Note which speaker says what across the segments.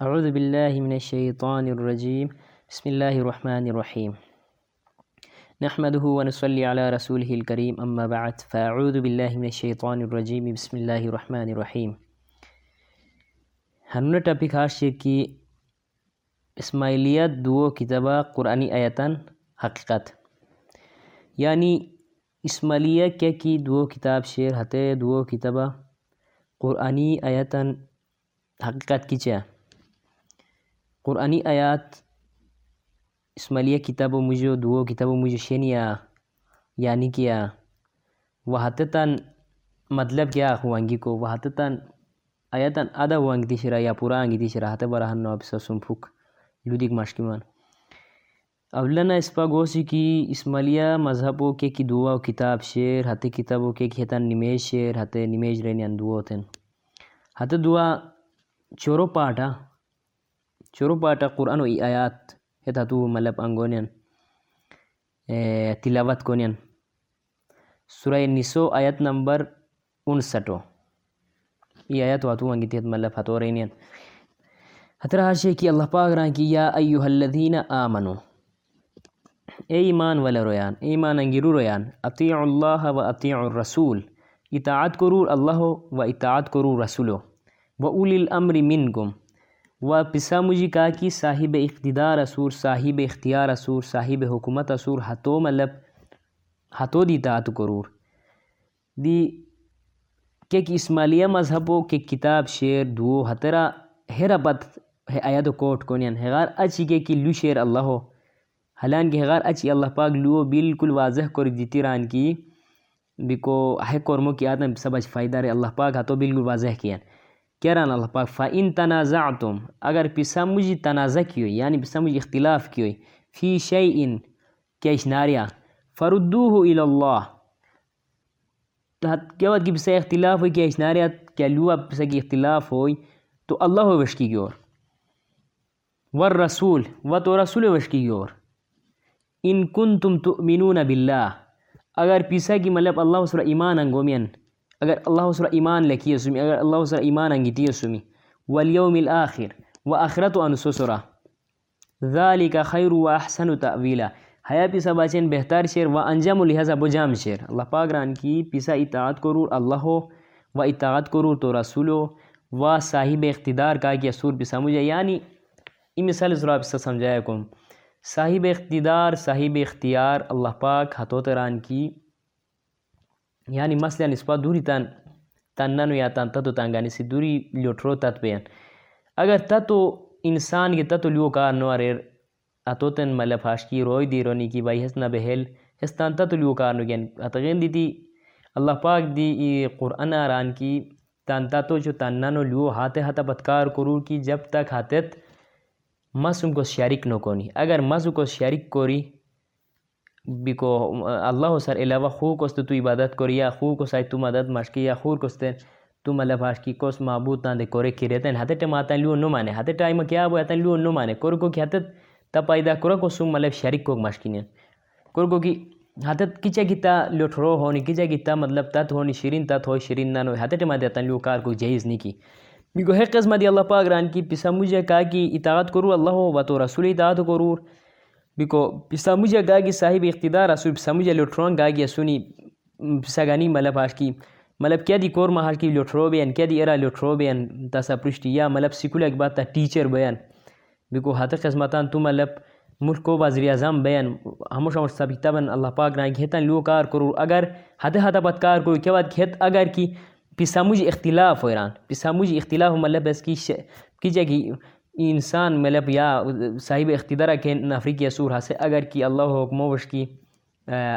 Speaker 1: اعوذ باللہ من الشیطان الرجیم بسم اللہ الرحمن الرحیم نحمده ونصلي على رسوله الكريم. اما بعد فاعوذ باللہ من الشیطان الرجیم بسم اللہ الرحمن الرحیم ہنونا ٹاپک ہاشے کی اسماعیلیت دو کتابہ قرآنی آیتان حقیقت یعنی اسماعیلیہ کیا کی دو کتاب شیر ہتے دو کتابہ قرآنی آیتان حقیقت کی چاہ قرآنی آیات، اسماعیلیہ کتاب و مجھو دو کتاب و مجھو شینیا یعنی کیا؟ وحتتاً مطلب کیا خوانگی کو؟ وحتتاً آیاتاً ادا وانگی تیشرا یا پورا آنگی تیشرا حتی براہن نو اپسا سنفوک لودیک ماشکیمان اولانا اسپا گوسی کی اسماعیلیہ مذہبو کے کی دعا و کتاب شیر، حتی کتابو کے کی حتی نمیج شیر، حتی نمیج رینیان دعا تن حتی دعا چورو پاٹا۔ چورو پاٹا قرآن و ای آیات ہتا تو ملب انگونین تلاوت کونین سورہ نسو آیت نمبر انسٹو ای آیت واتو انگی تیت ملب حتو رینین حتر حاشے کی اللہ پاک ران کی یا ایوہ الذین آمنو اے ایمان والا رویان اے ایمان انگیرو رویان اطیع اللہ و اطیع الرسول اطاعت کرور اللہ و اطاعت کرور رسولو و اولی الامر منکم و پسا مجی کا کی صاحب اقتدار اسور، صاحب اختیار اسور، صاحب حکومت اسور، ہتو مطلب ہتو دی تاعت کرور۔ دی کہ اسماعیلیہ مذہبو کہ کتاب شیر دو ہترا، ہیرا بد آیادو کوٹ کونین۔ ہغار اچی کے کی لو شیر اللہ حلان کی ہغار اچی اللہ پاک لو بالکل واضح کر دیتی ران کی۔ بکو ہے کرمو کی آدم سب اچ فائدہ رہے، اللہ پاک ہتو بالکل واضح کیا کہران اللہ پاک فَإِن تَنَازَعْتُمْ، اگر پسا مجھے تنازع کی ہوئی یعنی پسا مجھے اختلاف کی ہوئی فی شیئن کیا اشناریا فردوه الى اللہ کیا وقت کی پسا اختلاف ہوئی کیا اشناریا کیا لوا پسا کی اختلاف ہوئی، تو اللہ وشکی کی اور۔ والرسول و تو رسول وشکی کی اور۔ ان کنتم تؤمنون باللہ۔ اگر پیسا کی مطلب اللہ سر ایمان انگومین اگر اللہ سر ایمان لکی سمی اگر اللہ سر ایمان انگیتی سمی والیوم الاخر و آخرت انسو سرا ذالک خیر و احسن تعویلا حیا پیسا باچین بہتر شیر و انجام و بجام شیر۔ اللہ پاک ران کی پیسا اطاعت کرور اللہ و اطاعت کرور تو رسولو و صاحب اقتدار کا کیا سور پیسا مجھے۔ یعنی این مثال سرا پیسا سمجھایا کم۔ صاحب اقتدار، صاحب اختیار، اللہ پاک حتوت ران کی یعنی مثلا اس بات دوری تان تن ننو یا تان تتو و تنگانی سی دوری لوٹرو تت پہ اگر تت و انسان کی تتلو کارن اتو تن آتوتن ملفاش کی روی دی رونی کی بھائی حسن بہل حسن تت لو کارن وین حتین دی دی اللہ پاک دی ای قرآن آران کی تان تتو جو تن ننو لیو ہاتے ہاتا بتکار کرو کی جب تک ہاتت مثم کو شارک نو کونی اگر مض کو شارک کوری بیکو اللہ سر علاوہ خو کوست تو عبادت کری یا خو کو سای تو مدد مشکی یا خور کوستے تو ملب ہاشکی کوس معبود تان دے کورے کی رہتے ہیں ہتے ٹائم آتا لیو نو مانے ہتے ٹائم کیا بو آتا لیو نو مانے کور کو کی ہتے تا پیدا کرو کو سو ملب شریک کو مشکی نے کور کو کی ہتے کیچا گیتا لوٹھرو ہونی کیچا گیتا مطلب تت ہونی شیرین تت ہوئی شیرین نہ نو ہتے ٹائم آتا لیو کار کو نہیں کی بیکو ہے قسمت اللہ پاک ران کی پسا مجھے کہا کہ اطاعت کرو اللہ و تو رسول اطاعت کرو بکو سمجھا گاگی صاحب اقتدار اسو پسا مجھے لوٹرون گاگیا سنی بس سا گانی آش کی مطلب کیا دی کور ماش کی لوٹرو بین کیا دی ارا لوٹرو بین تاسا پرشتی یا پشٹھی سکول ایک بات تا ٹیچر بین بھکو حت متان تو مطلب ملک کو واضح اعظم ہموشا ہم سبق تباً اللہ پاک لو کار کرو اگر حتہ حتہ پت کار کرو کیا بات کور اگر کی پسا مجھے اختلاف ویران پسا مجھے اختلاف مطلب انسان مطلب یا صاحب اقتدار کے نفری سور حاصل اگر کی اللہ حکمو وش کی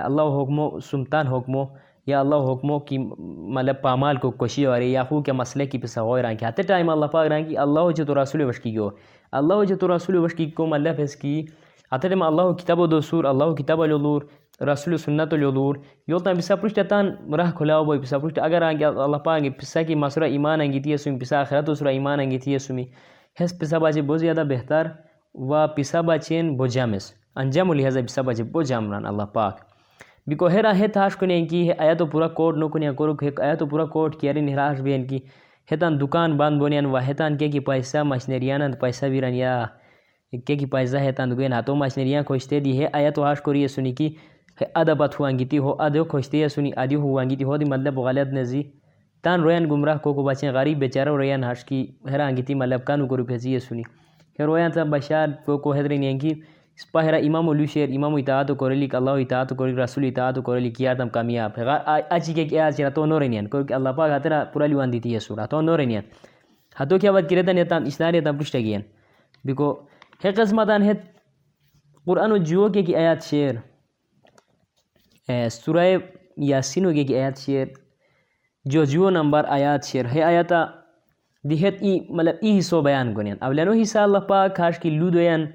Speaker 1: اللہ حکمو سلطان حکمو یا اللہ حکمو کی مطلب پامال کو کشی اور یا خو کے مسئلے کی پسا غور رہا کہ ٹائم اللہ پاک رہا کہ اللہ جو تو رسول وش کی گو اللہ جو تو رسول وش کی کو مطلب اس کی۔ آتے ٹائم اللہ کتاب و دوسور اللہ کتاب الولور رسول سنت الولور یو تم پسا پرشت تان راہ کھلاو بوئی، پسا پرشت اگر آنگی اللہ پاک پسا کی مسورہ ایمان انگی تھی سمی پسا آخرت سورہ ایمان انگی تھی سمی ہس پسا باجی بہت زیادہ بہتر و پسا باچین بو جامس۔ انجام لہٰذا پسا باجی بو جامران اللہ پاک۔ بیکو ہیرا ہے تھاش کو نہیں کی آیا تو پورا کوٹ نو کنیا کرو آیا تو پورا کوٹ کیا رہی نہراش بھی ان کی۔ ہیتان دکان بند بونیان و ہیتان کی کی پیسہ مشنریان پیسہ بیران یا کی کی پیسہ ہیتان دگوین ہاتو مشنریان خوشتے دی۔ ہے آیا آیت واش کوری سنی کی ادبت ہوانگیتی ہو ادو خوشتے سنی ادی ہوانگیتی ہو، دی مطلب غلط نزی۔ تان رویان گمراہ کو کو بچیں غریب بیچارہ رویان ہاش کی ہرانگیتی مطلب کانو کرو پھیزی سنی رویان تا بشار کو کو حضرین ینکی سپاهرا امام ولو شیر امام اطاعت کوریلی الله اطاعت کوری رسول اطاعت کوریلی کیا تم کامیاب. ہے اچھی کہ کیا چرا تو نورینیان کو کہ اللہ پاک ہترا پورا لیوان دیتی ہے سورہ تو نورینیان ہتو کیا بات کرے کرتا نیتا اسلامی تا پرشت گیان بکو ہے قسمتان ہے قرآن و جو کے کی آیات شیر. سورہ یاسین ہو کی آیات شیر. جو جو نمبر آیات شیر ہے آیاتا دیہت ای مطلب ای حصو بیان گونیان اولانو حصہ اللہ پاک خاش کی لو دویان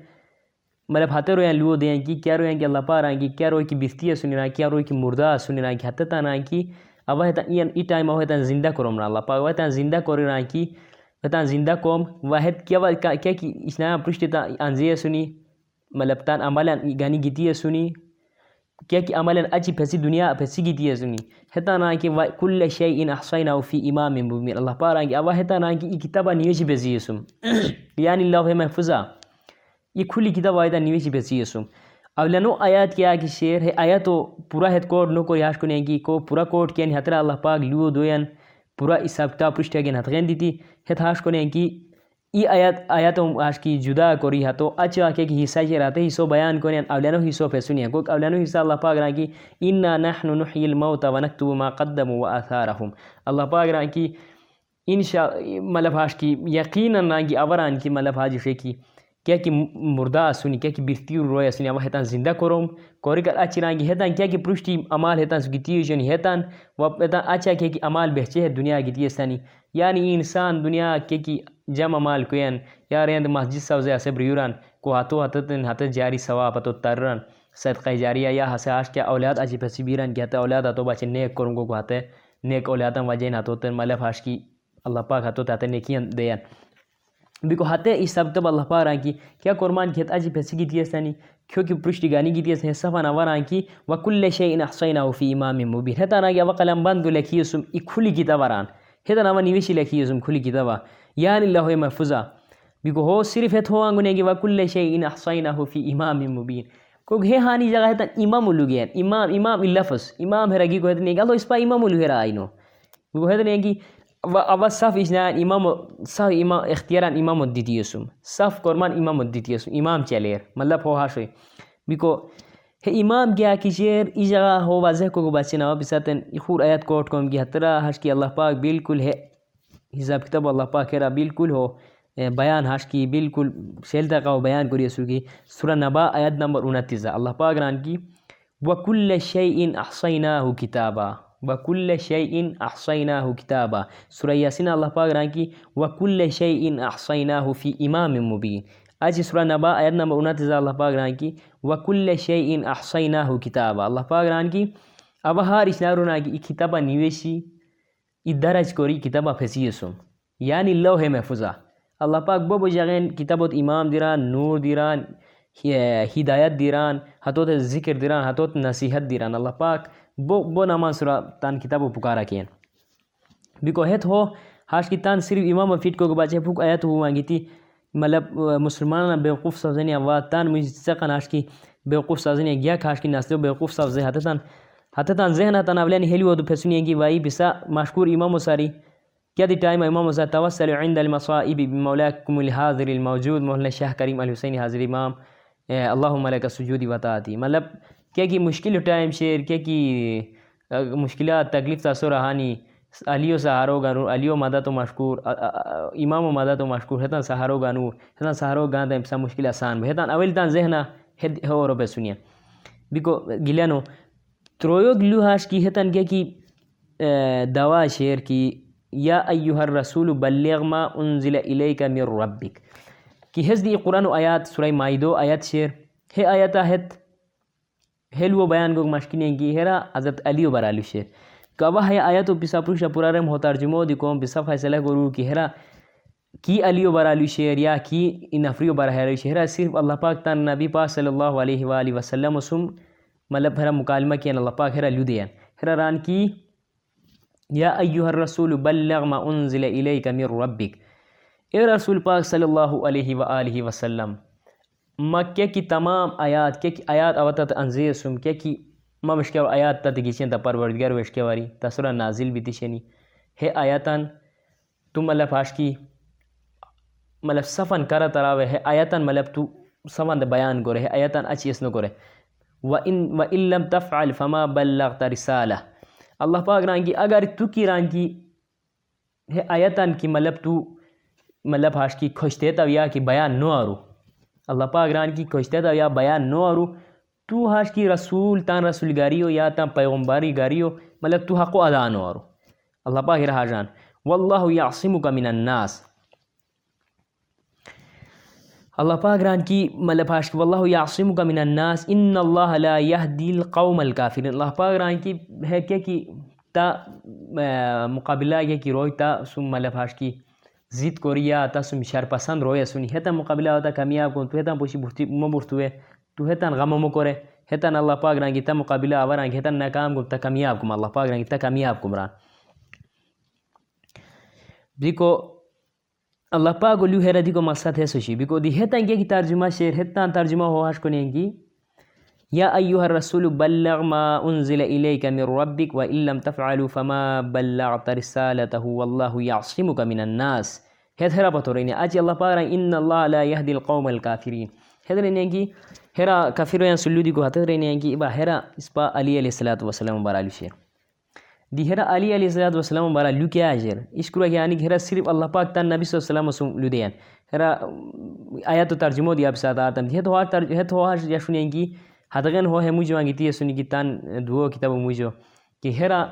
Speaker 1: مطلب ہاتھ رویاں لو دیاں کی، کیا رویاں کی اللہ پا رہاں کی، کیا روی کی بستیاں سنی رہاں کیا روی کی مردہ سنی رہاں کی حتی تانا کی۔ اب ہے تا ای ٹائم ہے تا ہے کی کیا کی کی عمالا اچھی پھیسی دنیا پھیسی گیتی سنی ہے تا نا کی کل شیئن احصینا فی امام مبین اللہ پا رہاں کی اب ہے تا نا کی کتابہ نیوشی بیزی سم یعنی اللہ محفظہ یہ کھلی کتاب آیتا نیویسی پیسی اسم اولانو آیات کیا کہ شیر ہے آیاتو پورا ہیت کوٹ نو کو ریاش کنے گی کو پورا کوٹ کیا ہترا اللہ پاک لیو دوین پورا حساب کتاب پرشتہ گین ہتغین دیتی ہت ہاش کنے گی ای آیات آیاتو آش کی جدا کوری ہتو اچھا کہ کہ حصہ چی راتے حصو بیان کنے اولانو حصو پیسونی ہے کوک اولانو حصہ اللہ پاک رہا کی انا نحن نحی الموت و ونکتب ما قدموا واثارهم اللہ پاک رہا کی انشاء ملب ہاش کی یقینا رہا کی اوران کی ملب ہاجی فیکی کیا کہ مردہ سنی، کیا کہ بہتی رویا سنی۔ اما ہیتان زندہ کروم۔ کوری کر اچھی رانگی ہیتان کیا کہ پرشتی عمال ہیتان سگیتی ہوئی ہیتان۔ و ہیتان اچھا کیا کہ عمال بہچے ہے دنیا گیتی استانی یعنی انسان دنیا کیا کہ جمع مال کوئن یا رین مسجد سبزے اسے بریوران، کو حت ہتت جاری ثوا پتو تر رن صدقۂ جاری یا حس عاش کیا اولیات عجیب حسی بیرن کہ اولیات وچے نیک قرم کو کوہاتے نیک اولیاتم وجے تن ملف آش کی اللہ پاک ہاتھو تاتے کھاتو نیک دے ین بھکوہات ای سب تب اللہ پاک ران کی کیا قورمان کھت عجیب حسین گیتیہ ثانی کیونکہ پرشٹی گانی گیتیہ صفا نوران کی وکل لشن حسینہ اُفی امام موبیر حتانہ وََ قلم بند گو لکھی یسم ای کھلی گی تبار حتن و نوشی لکھی یس کھلی کی طبہ Allah mahfuza. Biko ho sirf het ho angunegi wa kulli shay'in ahsaynahu fi imamin mubin. کو گھے ہانی جگہ ہے تا امام الو گیا امام امام اللفظ امام ہے رگی کو ہے تا نہیں گا اس پا امام الو رہا آئینو وہ ہے تا نہیں کہ و صف اجنان امام صف امام اختیاران امام الدیتی اسم صف قرمان امام الدیتی اسم امام چلیر مطلب ہو ہاشوی بیکو ہے امام گیا کی شیر ای جگہ ہو واضح کو بچے نوا بساتن خور آیت کوٹ کوم گیا حترہ ہش کی اللہ پاک بالکل ہے حساب کتاب اللہ پاک بالکل ہو بیان ہاش کی، بالکل شیلتا کا بیان کری اسو کی۔ سورہ نبا آیت نمبر انتیزہ اللہ پاک ران کی وَكُلَّ شَيْءٍ أَحْصَيْنَاهُ كِتَابًا وَكُلَّ شَيْءٍ أَحْصَيْنَاهُ كِتَابًا سورہ یاسین، اللہ پاک رہا کی وَكُلَّ شَيْءٍ أَحْصَيْنَاهُ فِي إِمَامٍ مُبِينٍ۔ آج سورہ نبا آیت نمبر انتیزہ اللہ پاک رہا کی وَكُلَّ شَيْءٍ أَحْصَيْنَاهُ كِتَابًا اللہ پاک رہا کی اب ہار اشنار رہا کی کتابہ نیویشی ای درج کوری کتابہ فسیسم یعنی لوح محفوظہ۔ اللہ پاک بو بجاغین کتابت امام دیران، نور دیران، ہدایت دیران، حتوت ذکر دیران، حتوت نصیحت دیران۔ اللہ پاک بو بو نامان سورا تان کتابو پکارا کین۔ بکو ہیت ہو ہاش کی تان صرف امام فیٹ کو بچے پھوک آیت ہو مانگی تھی مطلب مسلمان بیوقوف سوزنی اوا تان مجھ سقن ہاش کی بیوقوف سوزنی گیا کھاش کی ناسلو بیوقوف سوزنی حتی تان حتی تان ذہن تان اولیانی ہیلی ودو پھسنی ہے کہ وائی بسا مشکور امام ساری کیا دی ٹائم امام وسا توسل عند المصائب بمولاکم الحاضر الموجود مولانا شاہ کریم الحسین حاضر امام اللہم علیکہ سجودی وطاعتی مطلب کیا کی مشکل ٹائم شیر کیا کی مشکلات تکلیف تاثر رہانی علیو سہارو گانو علیو مدد و مشکور امام و مدد و مشکور ہتان سہارو گانو ہتان سہارو گان دا امسا مشکل آسان بھی اول تان ذہنہ ہد ہو رو بے سنیا بکو گلیانو ترویو لوہاش کی ہتان کیا کی دوا شیر کی، یا ایوہ الرسول بلغ ما انزل الیک من ربک۔ کی حض دی قرآن و آیات سورہ مائدو آیات شیر۔ ہے آیاتا ہت ہیلو بیان گوگ مشکینیں گی ہیرا حضرت علیو برالو شیر۔ کعبہ ہے آیاتو پسا پروشا پرارم ہو ترجمو دی کوم پسا فیصلہ گرو کی ہیرا کی علیو برالو شیر، یا کی نفریو برالو شیر۔ ہیرا صرف اللہ پاک تان نبی پاک صلی اللہ علیہ وآلہ وسلم وسلم مطلب ہیرا مکالمہ کیا اللہ، پاک ہیرا لیو دیان ہیرا ران کی؟ یا ایوہ الرسول بلغ ما انزل الیک من ربک۔ اے رسول پاک صلی اللہ علیہ وآلہ وسلم مکہ کی تمام آیات، کیا کی آیات اوتت انزیر سم، کیا کی ما مشکل آیات تا تگیچین تا پروردگار وشکے واری، تا نازل بھی تشنی ہے آیاتان تم ملب پاش کی ملب صفن کرا تراوے، ہے آیاتان ملب تو صفن دا بیان گو رہے آیاتان اچھی اسنو گو رہے وَإِن لَمْ تَفْعَلْ فَمَا بَلَّغْتَ رِسَالَةً اللہ پاک رانگی اگر تو کی رانگی ہے آیتان کی ملب تو ملب ہاش کی خوشتے تا یا کی بیان نو آرو اللہ پاک ران کی خوشتے تا یا بیان نو آرو تو ہاش کی رسول تان رسول گاری ہو یا تان پیغمباری گاری ہو ملب تو حق و ادا نو آرو اللہ پاک رہا جان واللہ یعصمک من الناس اللہ پاک ران کی ملب ہاش کی واللہ یعصمک من الناس، ان اللہ لا یهدی القوم الکافرین۔ اللہ پاک ران کی ہے کیا کی تا مقابلہ یہ کی روی تا، سم ملب ہاش کی زید کوریا تا سم شر پسند روی سنی۔ ہے تا مقابلہ ہوتا، کامیاب کن، تو ہے تا پوشی بورتی مبورتوے تو ہے تا غم مکورے۔ ہے تا اللہ پاک ران کی تا مقابلہ آوران ہے تا ناکام کم تا کامیاب کم اللہ پاک ران کی تا کامیاب کم ران بیکو اللہ پاک لیو ہے ردی کو مقصد ہے سوشی بیکو دی ہتان کی ترجمہ شیر ہتان ترجمہ ہو ہاش کنیں گی یا ایوہ الرسول بلغ ما انزل الیک من ربک و لم تفعلوا فما بلغت رسالته واللہ یعصمک من الناس ہت ہرا پتو رہنے اچھی اللہ پاک رہا ان اللہ لا یهدی القوم الكافرین ہت رہنے گی ہرا کفر سلو دی کو ہت رہنے گی با ہرا اس پا علی علیہ السلام بارا شیر دی ہرا علی علیہ الصلوۃ والسلام بارا لو کیا اجر اشکر یعنی ہرا صرف اللہ پاک تن نبی صلی اللہ علیہ وسلم لو دیان ہرا آیات ترجمہ دی اب ساتھ آتم ہے تو ہر ہے تو ہر یا سنیں گی ہتگن ہو ہے مجھے وانگی تی سنی کی تن دعا کتاب مجھے کہ ہرا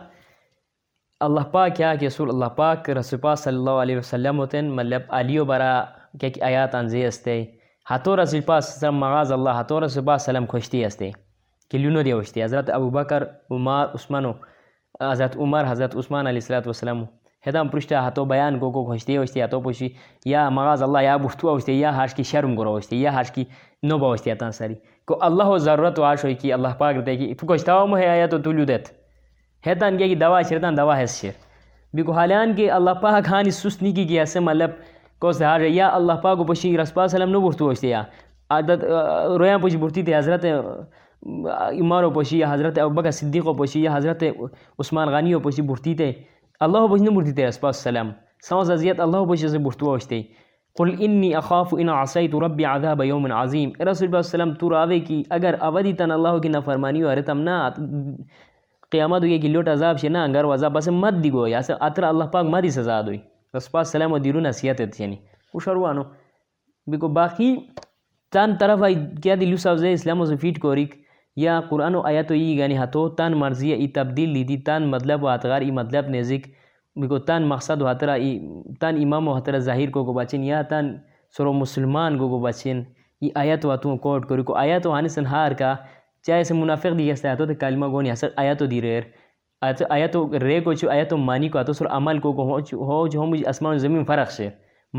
Speaker 1: اللہ پاک کیا کہ رسول اللہ پاک رسول پاک صلی اللہ علیہ وسلم ہوتے ہیں مطلب علیو برا کیا کہ آیات انزی استے ہاتھو رسول پاک سلم مغاز اللہ ہاتھو رسول پاک سلم خوشتی استے کہ لونو دی وشتی حضرت ابو بکر عمر عثمانو حضرت عمر، حضرت عثمان علیہ الصلوۃ والسلام. هدام پرشتا هاتو بیان کو کو خوشتی وشتی هاتو پوشی یا مغاز الله یا بوفتو وشتی یا هاش کی شرم گرو وشتی یا هاش کی نو بوشتی تان سری کو الله ضرورت واش ہوئی کی، اللہ پاک دے کی، تو کوشتا مو ہے آیت تو لودت. ہتان کی دوا شرطان دوا ہے شر. بیکو حالان کے اللہ پاک ہانی سسنی کی گیا سے مطلب کو سے ہار یا اللہ پاک کو پوشی رسول سلام نو بوفتو وشتی یا. عادت رویا پوشی بورتی تھی حضرت عمر و پوشی، یا حضرت ابوبکر صدیق و پوشی، یا حضرت عثمان غانی و پوشی بورتی تے، اللہ پوشی نے بورتی تے اسپاس السلام. سماز ازیت اللہ پوشی سے بورتو وشتے قل انی اخاف ان عصیت ربی عذاب یوم عظیم. اے رسول اللہ السلام تو راوے کی اگر اودی تن اللہ کی نافرمانی و تم نہ، قیامت ہوئی کہ لوٹ عذاب شے، نہ انگر عذاب، بس مت دی گو، یا اتر اللہ پاک مدی سزا دوئی. رسول السلام و دیرو نصیحت یعنی. وہ شروانو بیکو باقی تان طرف کیا دی لوسا اسلام و فیٹ کوریک. یا قرآن و آیت و ای گانی ہتو تان مرضی ای تبدیل لیدی، تان مطلب و اتغار، ای مطلب نزک بکو تان مقصد و حترہ ای تان امام و حترہ ظاہر کو گو بچن یا تان سرو مسلمان گو گو بچن ای آیت و اتو کوٹ کری کو۔ آیت و آنسن ہار کا چاہے سے منافق دی گستا تو کلمہ گونی حسر آیت و دی ریر۔ آیت و رے کو چو، آیت و مانی کو اتو سر عمل کو ہو جو ہو مجھے اسمان و زمین فرق شیر۔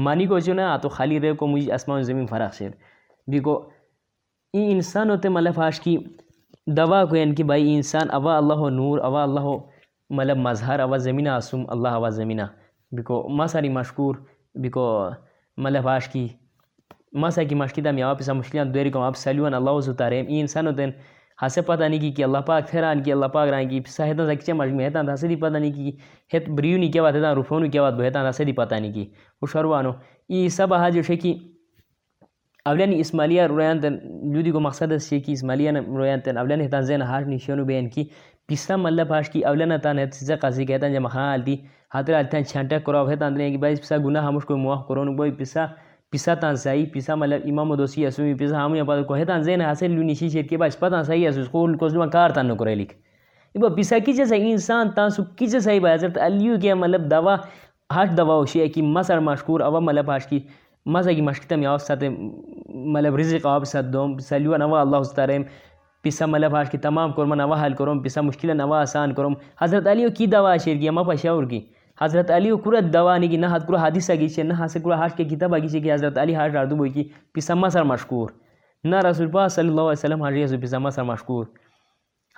Speaker 1: مانی کو چو نا اتو خالی رے کو مجھے اسمان و زمین فرق شیر۔ بکو ای انسان ہوتے ملب ہاش کی دوا کو ان کی بھائی انسان اوا اللہ نور اوا اللہ ملب مظہر اوا زمینہ آسم اللہ اوا زمینہ بکو ما ساری مشکور بکو ملب ہاش کی ما سا کی مشکی دا میاں پیسا مشکلیاں دوری کو آپ سلیوان اللہ زتارے ای انسان ہوتے ہیں پتہ نہیں کی کہ اللہ پاک پھران کی اللہ پاک رائیں کی پیسا ہیتا سکچے مجمع ہیتا ہاسے دی پتہ نہیں کی ہیت بریو نہیں کیا بات ہیتا رفونو کیا بات بہتا ہاسے دی پتہ نہیں کی وہ شروانو ای سب آہا جو شکی اولانی اسماعیلیہ رویانتن جودی کو مقصد ہے کہ اسماعیلیہ رویانتن اولانی ہتان زین ہاش نشونو بین کی پیسا ملہ پاش کی اولانا تان ہے سیزا قاضی کہتا ہے جب خان آلتی حاضر آلتان چھانٹا کراو ہے تان دلیں کہ بائی پیسا گناہ ہموش کوئی مواہ کرونو بوئی پیسا پیسا تان سائی پیسا ملہ امام و دوسی اسومی پیسا ہمو یا پاتا کو ہے تان زین حاصل لونی شی شیر کے بائی پا تان سائی اسوس خول کوزلوان کار تان نو کرے لکھ ایبا پیسا کی جیسا انسان تان سو کی جیسا ہی بائی حضرت علیو کیا ملب دوا ہاش دوا ہوشی ہے کہ مسر مشکور اوا ملب پاش کی مزاگی مشکتم یا سات ملب رزق آب سات دوم سلیو نوا اللہ ستارم پیسا ملب ہاش کی تمام کرم نوا حل کرم پیسا مشکل نوا آسان کرم۔ حضرت علیو کی دوا شیر کی؟ اما پشاور کی۔ حضرت علیو کرت دوا نہیں کی نہ حد کرو حدیث گیچے نہ حاصل کرو ہاش کے کتاب گیچے کی حضرت علی ہاش راردو بوئی کی۔ پیسا مسر مشکور۔ نہ رسول پاک صلی اللہ علیہ وسلم حاجی حضرت پیسا مسر مشکور۔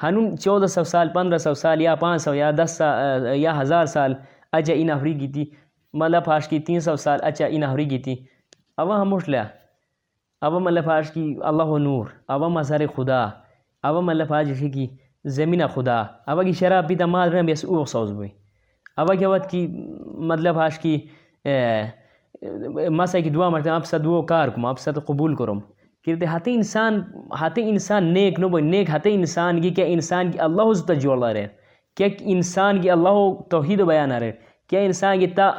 Speaker 1: ہنون چودہ سو سال، پندرہ سو سال یا پانچ سو یا دس سال یا ہزار سال اچھا این افری کی تھی مطلب پھاش کی تین سو سال اچھا این افری کی تھی ہم لیا اب مطلب پھاش کی اللہ و نور اب مظہر خدا اب مطلب پھاش کی زمین خدا اب کی شراب پیتا مال رہے بیس اوغ سوز بوئی اب کی وقت کی مطلب پھاش کی مسا کی دعا مرتے اب سا دعا کار کم اب سا قبول کرم کہ ہتے انسان ہتے انسان نیک نو بوئی نیک ہتے انسان کی کیا انسان کی اللہ حضرت جوڑ رہے کیا انسان کی اللہ توحید و بیان رہے کیا انسان کی تا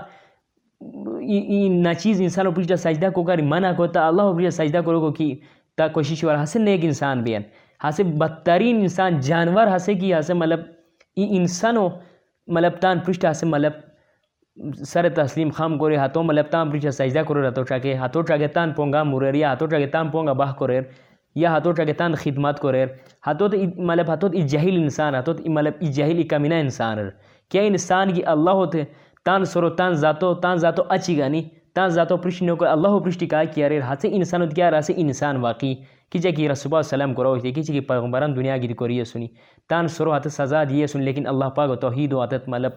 Speaker 1: نہ چیز انسان پوچھتا سجدہ کو کر منع کو اللہ پوچھتا سجدہ کرو کو کی تا کوشش وار حسن نیک انسان بیان. ہاسے بدترین انسان جانور ہسے کی ہسے مطلب ای انسانو مطلب تان پرشت ہسے مطلب سر تسلیم خام کرے ہاتھوں مطلب تان پرشت سجدہ کرے رہتو چاکے ہاتھوں چاکے تان پونگا مریر یا ہاتھوں چاکے تان پونگا باہ کرے یا ہاتھوں چاکے تان خدمات کرے ہاتھوں تو مطلب ہاتھوں ای جہیل انسان ہاتھوں مطلب ای جہیل ای کمینہ انسان. کیا انسان کی اللہ ہوتے تان سرو، تان ذاتو تان ذاتو اچھی گانی، تان ذاتو پرشنو کو اللہ پرشتی کا کیا رہے ہاتھے انسان کیا رہا سے انسان واقعی۔ کیچے کی رسول سلام کرو ہوتے کیچے کی پیغمبران دنیا کی کوریے سنی تان سرو ہاتھ سزا دیے سن لیکن اللہ پاک و توحید و عطت ملب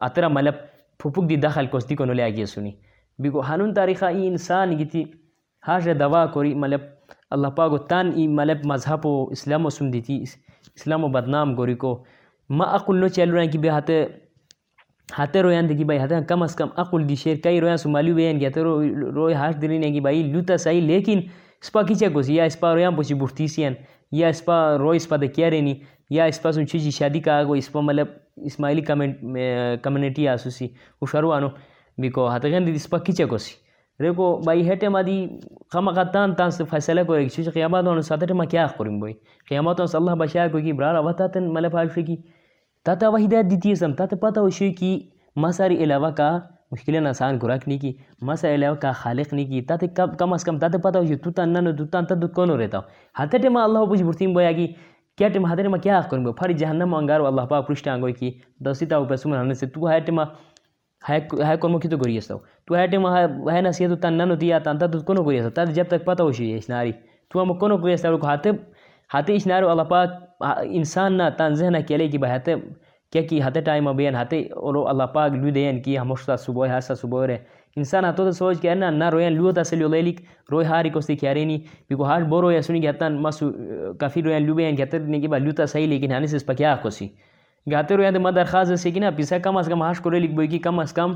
Speaker 1: اترا ملب پھپک دی دخل کوستی کو نلے آگیے سنی بیگو ہنون تاریخہ ای انسان گیتی حاج دوا کوری ملب، اللہ پاک و تان ای ملب مذہب و اسلام و سن دیتی اسلام و بدنام کوری کو۔ ما اقل نو چلو رہا کہ بے ہاتھ ہاتھ رویان دیکھی بھائی ہاتھ کم از کم اقل دی شیر کئی رویان سمالیو بیان گیا تو روی ہاش دلین کہ بھائی، لوتا صحیح لیکن اسپا کیچا گوسی یا اسپا رویان پوچی بورتیسیان یا اسپا روی اسپا دے کیا رینی؟ یا اسپا سن چیزی شادی کا آگو؟ اسپا مطلب اسماعیلی کمیونٹی آسوسی او شروع آنو بیکو ہاتھ غین دی اسپا کیچا گوسی ریکو بائی ہیٹے ما دی خما تان تان سے فیصلہ کوئی چیز قیامات ساتھ ما کیا کریم بوئی؟ قیامات اللہ بشاہ کوئی کی برارا، وطا تن مطلب ملے پھاشوی کی تا وہ ہدایت دیتی سم تا پتہ ہوشی کی مساری علاوہ کا مشکلیں آسان خوراک نہیں کی مسا علاوہ کا خالق نہیں کی تاتے کم از کم تاتے پتہ ہوشی تو تا ننو تو تا تا کونو رہتا ہو ہاتھ ٹیم اللہ پوچھ برتیم بویا کی، کیا ٹیم ہاتھ ٹیم کیا کریں گے پھر جہنم انگارو اللہ پاک پرشت آنگوئی کی دوسیتا ہو پیسو من سے تو ہے ٹیم ہے کون مکی تو گری استو تو ہے ٹیم ہے نصیحت تو تا ننو دیا تا تا کونو گری استو تا جب تک پتہ ہوشی ہے اس ناری، تو ہم کونو گری استو ہاتھ ہاتھ اس اللہ پاک انسان نہ تان ذہنہ کیلے کہ کی بہت کیا کی ہاتھ ٹائم ابین ہاتھ اور اللہ پاک لو دین کی ہمشتا صبح ہاسا صبح رہے۔ انسان ہاتھوں تو سوچ کے نا نہ رویان لو تا سلیو لیلک روی ہاری کو سی کیا رینی بیکو ہاش بورو یا سنی گیا تان مسو کافی رویان لو بیان کہتے نے کہ با لو تا صحیح لیکن ہانی سے اس پکیا کو سی۔ گاتے رویان دے مدر خاص سے کہ نا پیسا کم از کم ہاش کو لکھ بوئی کی کم از کم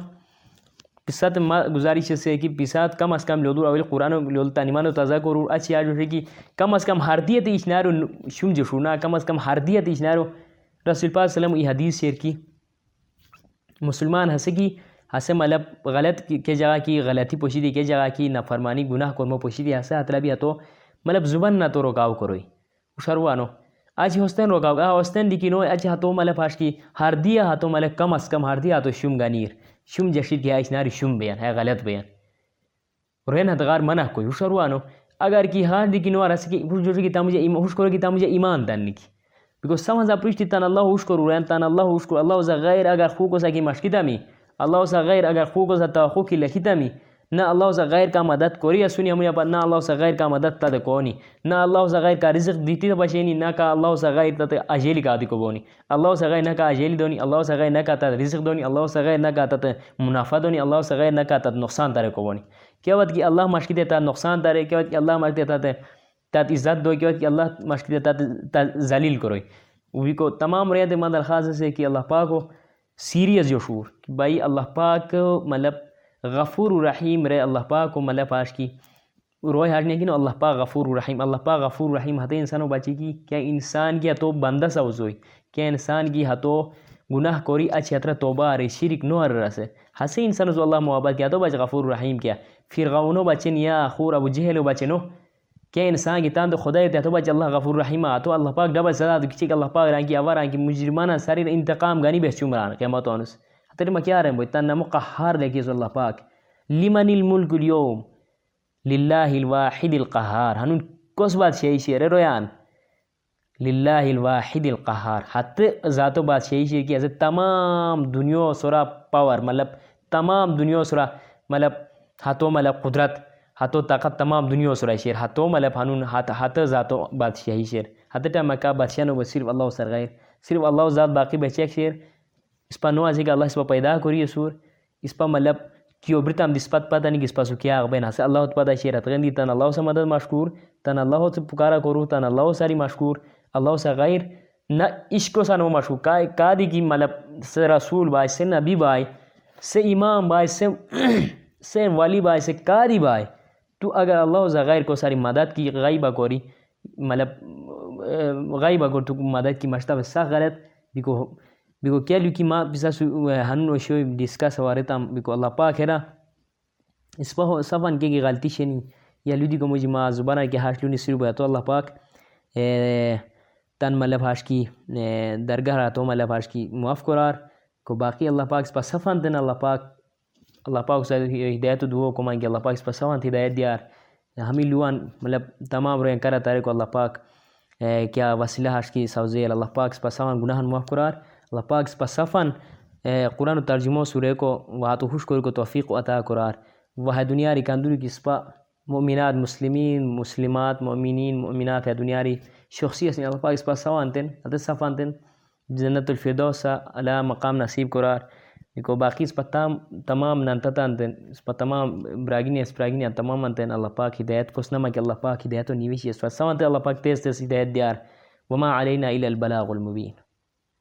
Speaker 1: پسات گزارش سے کہ پسات کم از کم لودو اول قرآن لول تانیمانو تازہ کرو، اچھی آج ہے کہ کم از کم ہردیت اشنارو شم جشونا، کم از کم ہردیت اشنارو رسول پاک وسلم یہ حدیث شیر کی۔ مسلمان ہنسے کی ہنسے مطلب غلط کے جگہ کی، غلطی پوشیدی کے جگہ کی نفرمانی گناہ کرمو پوشیدی، ہنسے حتلا بھی ہتو۔ مطلب زبان نہ تو روکاو کروئی۔ شروعانو آج ہوستین روکاو گا ہوستین دی کنو آج ہتو مطلب ہاش کی ہر دیا ہتو مطلب کم از کم ہر دیا ہتو شم گانیر شم جشید کی آئیس ناری شم بیان ہے غلط بیان۔ رینا تو منع کوئی ہوش روا ہاں کی تا مجھے ایمان ہوش کرو کی تا مجھے ایمان دن نکی۔ بکو تن پریشتی تان اللہ ہوش کرو را اللہ ہوش کرو اللہ ہو ذہ غیر اگر خو قیم اللہ ثا غیر اگر خوی لکھی نہ اللہ سے غیر کا مدد کو سنی ہمیں پا نہ اللہ سے غیر کا مدد تد کو نہ اللہ سے غیر کا رزق دیتی تو بچی نہ کا اللہ سے غیر تت اجیلی کا دکھو بونی اللہ سے غیر نہ کا اجیلی دونی اللہ سے غیر نہ کا تت رزق دونی اللہ سے غیر نہ کا تت منافع دونی اللہ سے غیر نہ کا تت نقصان ترے کو بونی کیا بات کہ اللہ مشق دے تعطیت نقصان کیا بات کہ اللہ مشق دے تات عزت دو کیا بات کہ اللہ مشق ذلیل کروئی وہی کو تمام ریتِ مند درخواست سے کہ اللہ پاک ہو سیریس جو شور کہ بھائی اللہ پاک مطلب غفور الرحیم رے اللہ پاک کو مطلب پاش کی۔ روئے ہاٹنے کی اللہ پاک غفور الرحیم اللہ پاک غفور الرحیم ہتے انسان و بچی کی۔ کیا انسان کی ہتو بندہ سا وزوئی، کیا انسان کی ہتو گناہ کوری اچھی حترہ توبہ آرے، شرک نو آر رسے ہسے انسان و اللہ محبت کیا، تو بچ غفور الرحیم کیا۔ فرغونو بچن یا خور ابو جہلو بچنو کہ انسان کی تان تو خدا ہے تو بچ اللہ غفور رحیم تو اللہ پاک ڈبل سزا تو کسی اللہ پاک رانکی اوا رانکی مجرمانہ ساری انتقام گانی بہت چمران قیامت انس تیرے میں کیا رہے ہیں تن نمو قہار لے اللہ پاک لمن الملک اليوم للہ الواحد القہار ہنون کس بات شیئی رویان للہ الواحد القہار حت ذات و بات شیئی شیر کی حضرت تمام دنیا سورا پاور مطلب تمام دنیا سورا مطلب ہاتھوں مطلب قدرت ہاتھوں طاقت تمام دنیا سرائے شیر ہاتھوں ملب ہنون ہاتھ ہاتھ ذاتوں بادشاہی شیر حتی ٹائم کا بادشاہ نو صرف اللہ سر غیر صرف اللہ ذات باقی بچیک شیر اس پا نو ازی کہ اللہ اس پا پیدا کری سور اس پا مطلب کیو برتام دی سپت پتا نہیں کس پا سو کیا اغبین حسی اللہ پتا شیرت غندی تن اللہ سے مدد مشکور تن اللہ سے پکارا کرو تن اللہ ساری مشکور اللہ سے غیر نہ عشق و سانو مشکور کا دی کی مطلب سے رسول بھائی سے نبی بھائی سے امام بھائی سے سے ولی بھائی سے کاری بھائی تو اگر اللہ سے غیر کو ساری مدد کی غیبہ کوری مطلب غیبہ کو تو مدد کی مشتہ سا غلط بیکو بیکو کیا لیو کی ما بسا سو ہنو و شوی ڈسکس وارتا بیکو اللہ پاک ہے نا اس پا صفان کے کی غلطی شنی یا لیو دی کو مجھے ما زبانہ کی حاش لیونی سرو تو اللہ پاک تن ملب حاش کی درگاہ رہا تو ملب حاش کی معاف قرار کو باقی اللہ پاک اس پا صفان دن اللہ پاک اللہ پاک سے ہدایت دعو کو مانگی اللہ پاک اس پا صفان ہدایت دیار ہمیں لوان مطلب تمام روئیں کرا تارے کو اللہ پاک کیا وسیلہ حاش کی سوزیل اللہ پاک اس پا صفان گناہن معاف قرار اللہ پاک اس قرآن و ترجمہ سورے کو وہاں تو خوش کو توفیق و عطا قرار۔ وہ دنیا ری کندوری کی اس مؤمنات، مسلمین، مسلمات، مؤمنین، مؤمنات ہے دنیا ری شخصی اس اللہ پاک اس پا صفان تن جنت الفردوس علی مقام نصیب قرار۔ کو باقی اس پا تمام نانتتان تن اس تمام براگینی، اس براگینی تمام انتن اللہ پاک ہدایت کو سنما کہ اللہ پاک ہدایت و نیویشی اس پا صفان اللہ پاک تیز تیز ہدایت دیار۔ وما علینا الى البلاغ المبین۔